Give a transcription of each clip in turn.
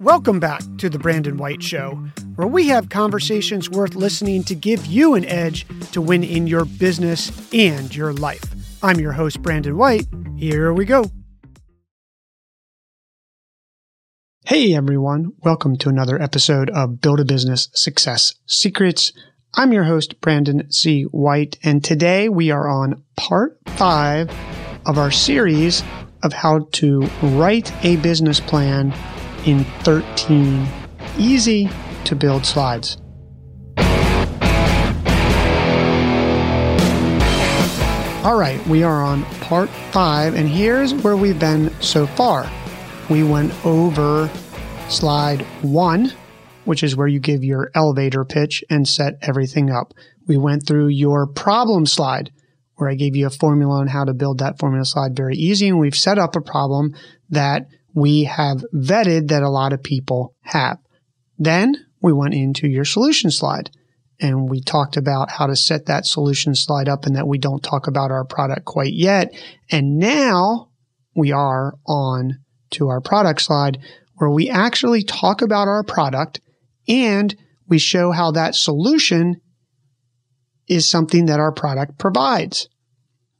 Welcome back to The Brandon White Show, where we have conversations worth listening to give you an edge to win in your business and your life. I'm your host, Brandon White. Here we go. Hey everyone, welcome to another episode of Build a Business Success Secrets. I'm your host, Brandon C. White, and today we are on part five of our series of how to write a business plan in 13 easy to build slides. All right, we are on part five, and here's where we've been so far. We went over slide one, which is where you give your elevator pitch and set everything up. We went through your problem slide, where I gave you a formula on how to build that formula slide very easy. And we've set up a problem that we have vetted that a lot of people have. Then we went into your solution slide and we talked about how to set that solution slide up and that we don't talk about our product quite yet. And now we are on to our product slide where we actually talk about our product and we show how that solution is something that our product provides.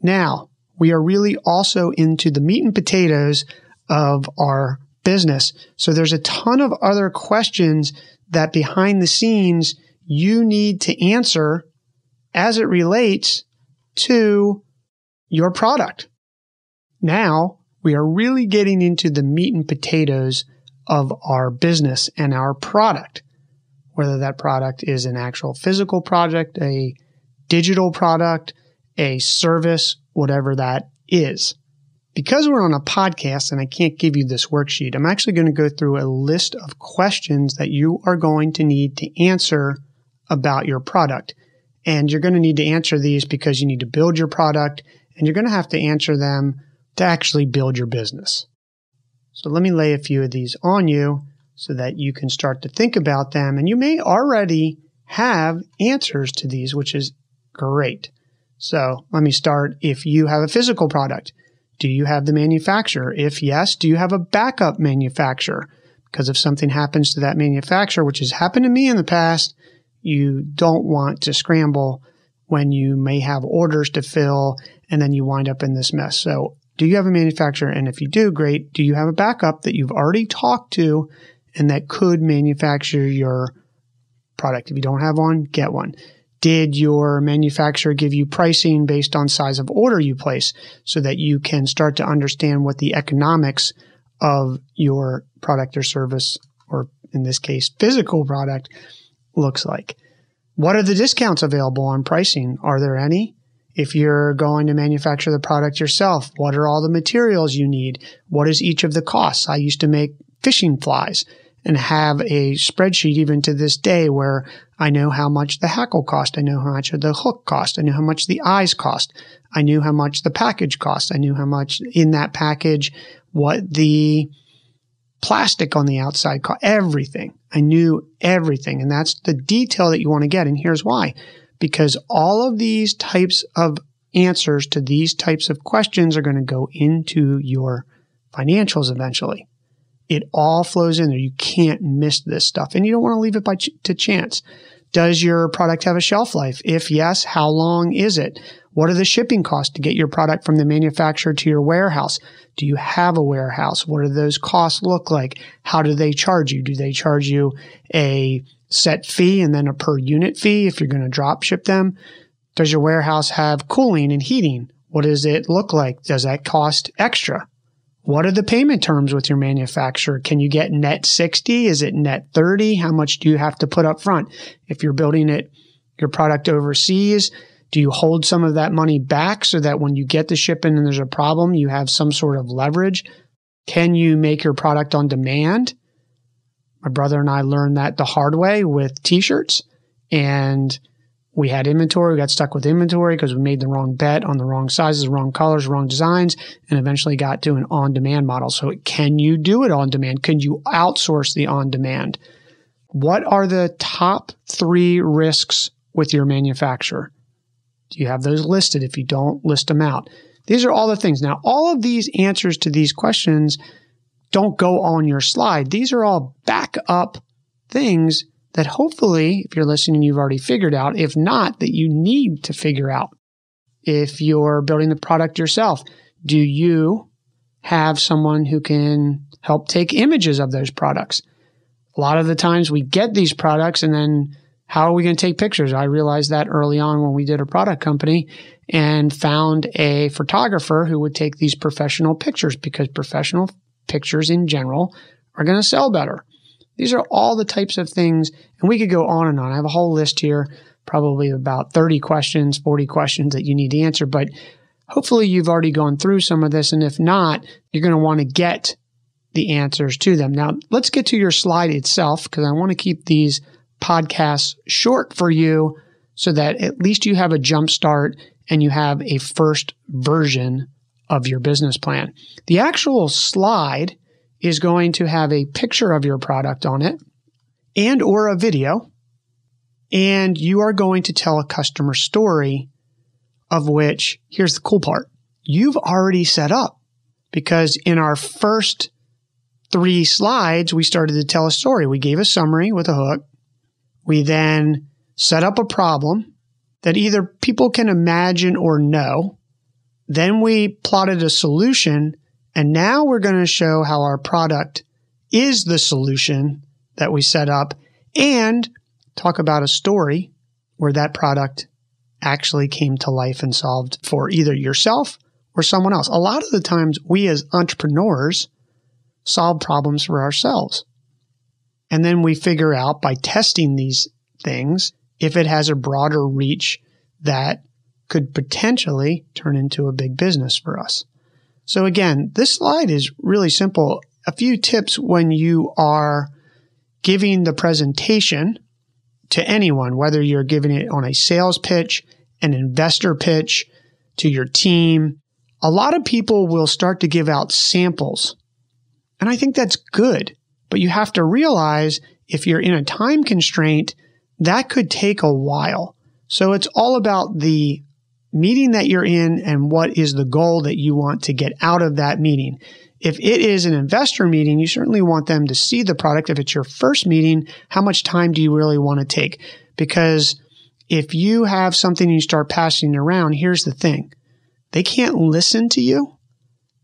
Now, we are really also into the meat and potatoes of our business. So there's a ton of other questions that behind the scenes you need to answer as it relates to your product. Now we are really getting into the meat and potatoes of our business and our product, whether that product is an actual physical project, a digital product, a service, whatever that is. Because we're on a podcast and I can't give you this worksheet, I'm actually going to go through a list of questions that you are going to need to answer about your product. And you're going to need to answer these because you need to build your product and you're going to have to answer them to actually build your business. So let me lay a few of these on you so that you can start to think about them. And you may already have answers to these, which is great. So let me start. If you have a physical product, do you have the manufacturer? If yes, do you have a backup manufacturer? Because if something happens to that manufacturer, which has happened to me in the past, you don't want to scramble when you may have orders to fill and then you wind up in this mess. So, do you have a manufacturer? And if you do, great. Do you have a backup that you've already talked to and that could manufacture your product? If you don't have one, get one. Did your manufacturer give you pricing based on size of order you place so that you can start to understand what the economics of your product or service, or in this case, physical product, looks like? What are the discounts available on pricing? Are there any? If you're going to manufacture the product yourself, what are all the materials you need? What is each of the costs? I used to make fishing flies and have a spreadsheet even to this day where I know how much the hackle cost. I know how much the hook cost. I know how much the eyes cost. I knew how much the package cost. I knew how much in that package, what the plastic on the outside cost, everything. I knew everything. And that's the detail that you want to get. And here's why. Because all of these types of answers to these types of questions are going to go into your financials eventually. It all flows in there. You can't miss this stuff and you don't want to leave it by ch- to chance. Does your product have a shelf life? If yes, how long is it? What are the shipping costs to get your product from the manufacturer to your warehouse? Do you have a warehouse? What do those costs look like? How do they charge you? Do they charge you a set fee and then a per unit fee if you're going to drop ship them? Does your warehouse have cooling and heating? What does it look like? Does that cost extra? What are the payment terms with your manufacturer? Can you get net 60? Is it net 30? How much do you have to put up front? If you're building it, your product overseas, do you hold some of that money back so that when you get the shipping and there's a problem, you have some sort of leverage? Can you make your product on demand? My brother and I learned that the hard way with t-shirts and we had inventory. We got stuck with inventory because we made the wrong bet on the wrong sizes, wrong colors, wrong designs, and eventually got to an on demand model. So, can you do it on demand? Can you outsource the on demand? What are the top three risks with your manufacturer? Do you have those listed? If you don't, list them out. These are all the things. Now, all of these answers to these questions don't go on your slide. These are all backup things that hopefully, if you're listening, you've already figured out. If not, that you need to figure out. If you're building the product yourself, do you have someone who can help take images of those products? A lot of the times we get these products and then how are we going to take pictures? I realized that early on when we did a product company and found a photographer who would take these professional pictures because professional pictures in general are going to sell better. These are all the types of things, and we could go on and on. I have a whole list here, probably about 30 questions, 40 questions that you need to answer, but hopefully you've already gone through some of this. And if not, you're going to want to get the answers to them. Now, let's get to your slide itself because I want to keep these podcasts short for you so that at least you have a jump start and you have a first version of your business plan. The actual slide is going to have a picture of your product on it and or a video and you are going to tell a customer story of which here's the cool part. You've already set up because in our first three slides, we started to tell a story. We gave a summary with a hook. We then set up a problem that either people can imagine or know. Then we plotted a solution. And now we're going to show how our product is the solution that we set up and talk about a story where that product actually came to life and solved for either yourself or someone else. A lot of the times we as entrepreneurs solve problems for ourselves. And then we figure out by testing these things if it has a broader reach that could potentially turn into a big business for us. So again, this slide is really simple. A few tips when you are giving the presentation to anyone, whether you're giving it on a sales pitch, an investor pitch, to your team. A lot of people will start to give out samples and I think that's good. But you have to realize if you're in a time constraint, that could take a while. So it's all about the meeting that you're in and what is the goal that you want to get out of that meeting. If it is an investor meeting, you certainly want them to see the product. If it's your first meeting, how much time do you really want to take? Because if you have something you start passing around, here's the thing. They can't listen to you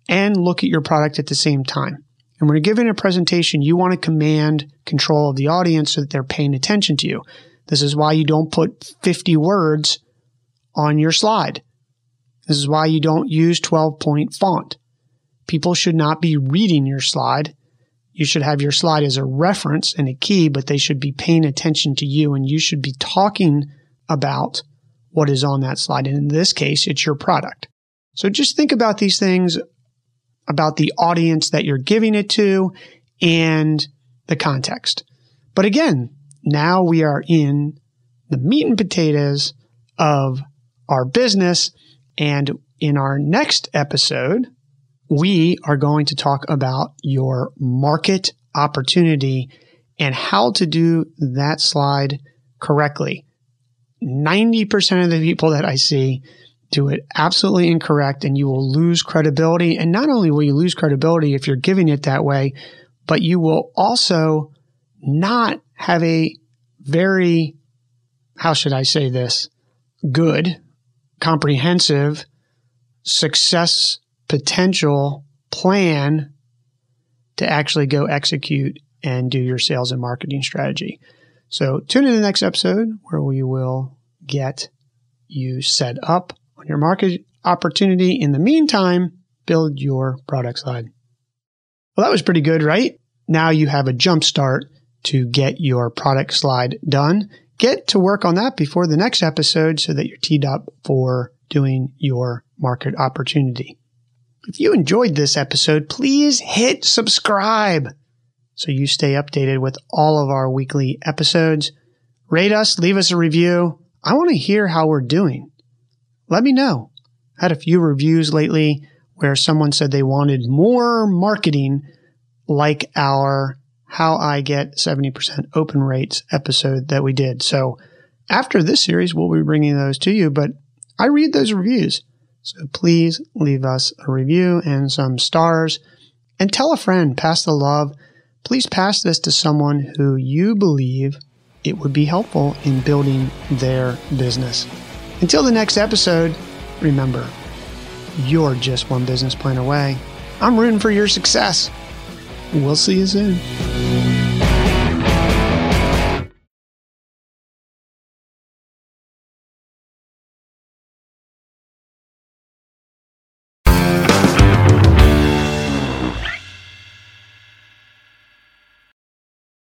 and look at your product at the same time. And when you're giving a presentation, you want to command control of the audience so that they're paying attention to you. This is why you don't put 50 words on your slide. This is why you don't use 12 point font. People should not be reading your slide. You should have your slide as a reference and a key, but they should be paying attention to you and you should be talking about what is on that slide. And in this case, it's your product. So just think about these things about the audience that you're giving it to and the context. But again, now we are in the meat and potatoes of our business. And in our next episode, we are going to talk about your market opportunity and how to do that slide correctly. 90% of the people that I see do it absolutely incorrect and you will lose credibility. And not only will you lose credibility if you're giving it that way, but you will also not have a very, how should I say this, good, comprehensive success potential plan to actually go execute and do your sales and marketing strategy. So tune in to the next episode where we will get you set up on your market opportunity. In the meantime, build your product slide. Well, that was pretty good, right? Now you have a jump start to get your product slide done. Get to work on that before the next episode so that you're teed up for doing your market opportunity. If you enjoyed this episode, please hit subscribe so you stay updated with all of our weekly episodes. Rate us, leave us a review. I want to hear how we're doing let me know. I had a few reviews lately where someone said they wanted more marketing like our How I Get 70% Open Rates episode that we did. So after this series, we'll be bringing those to you, but I read those reviews. So please leave us a review and some stars And tell a friend, pass the love. Please pass this to someone who you believe it would be helpful in building their business. Until the next episode, remember, you're just one business plan away. I'm rooting for your success. We'll see you soon.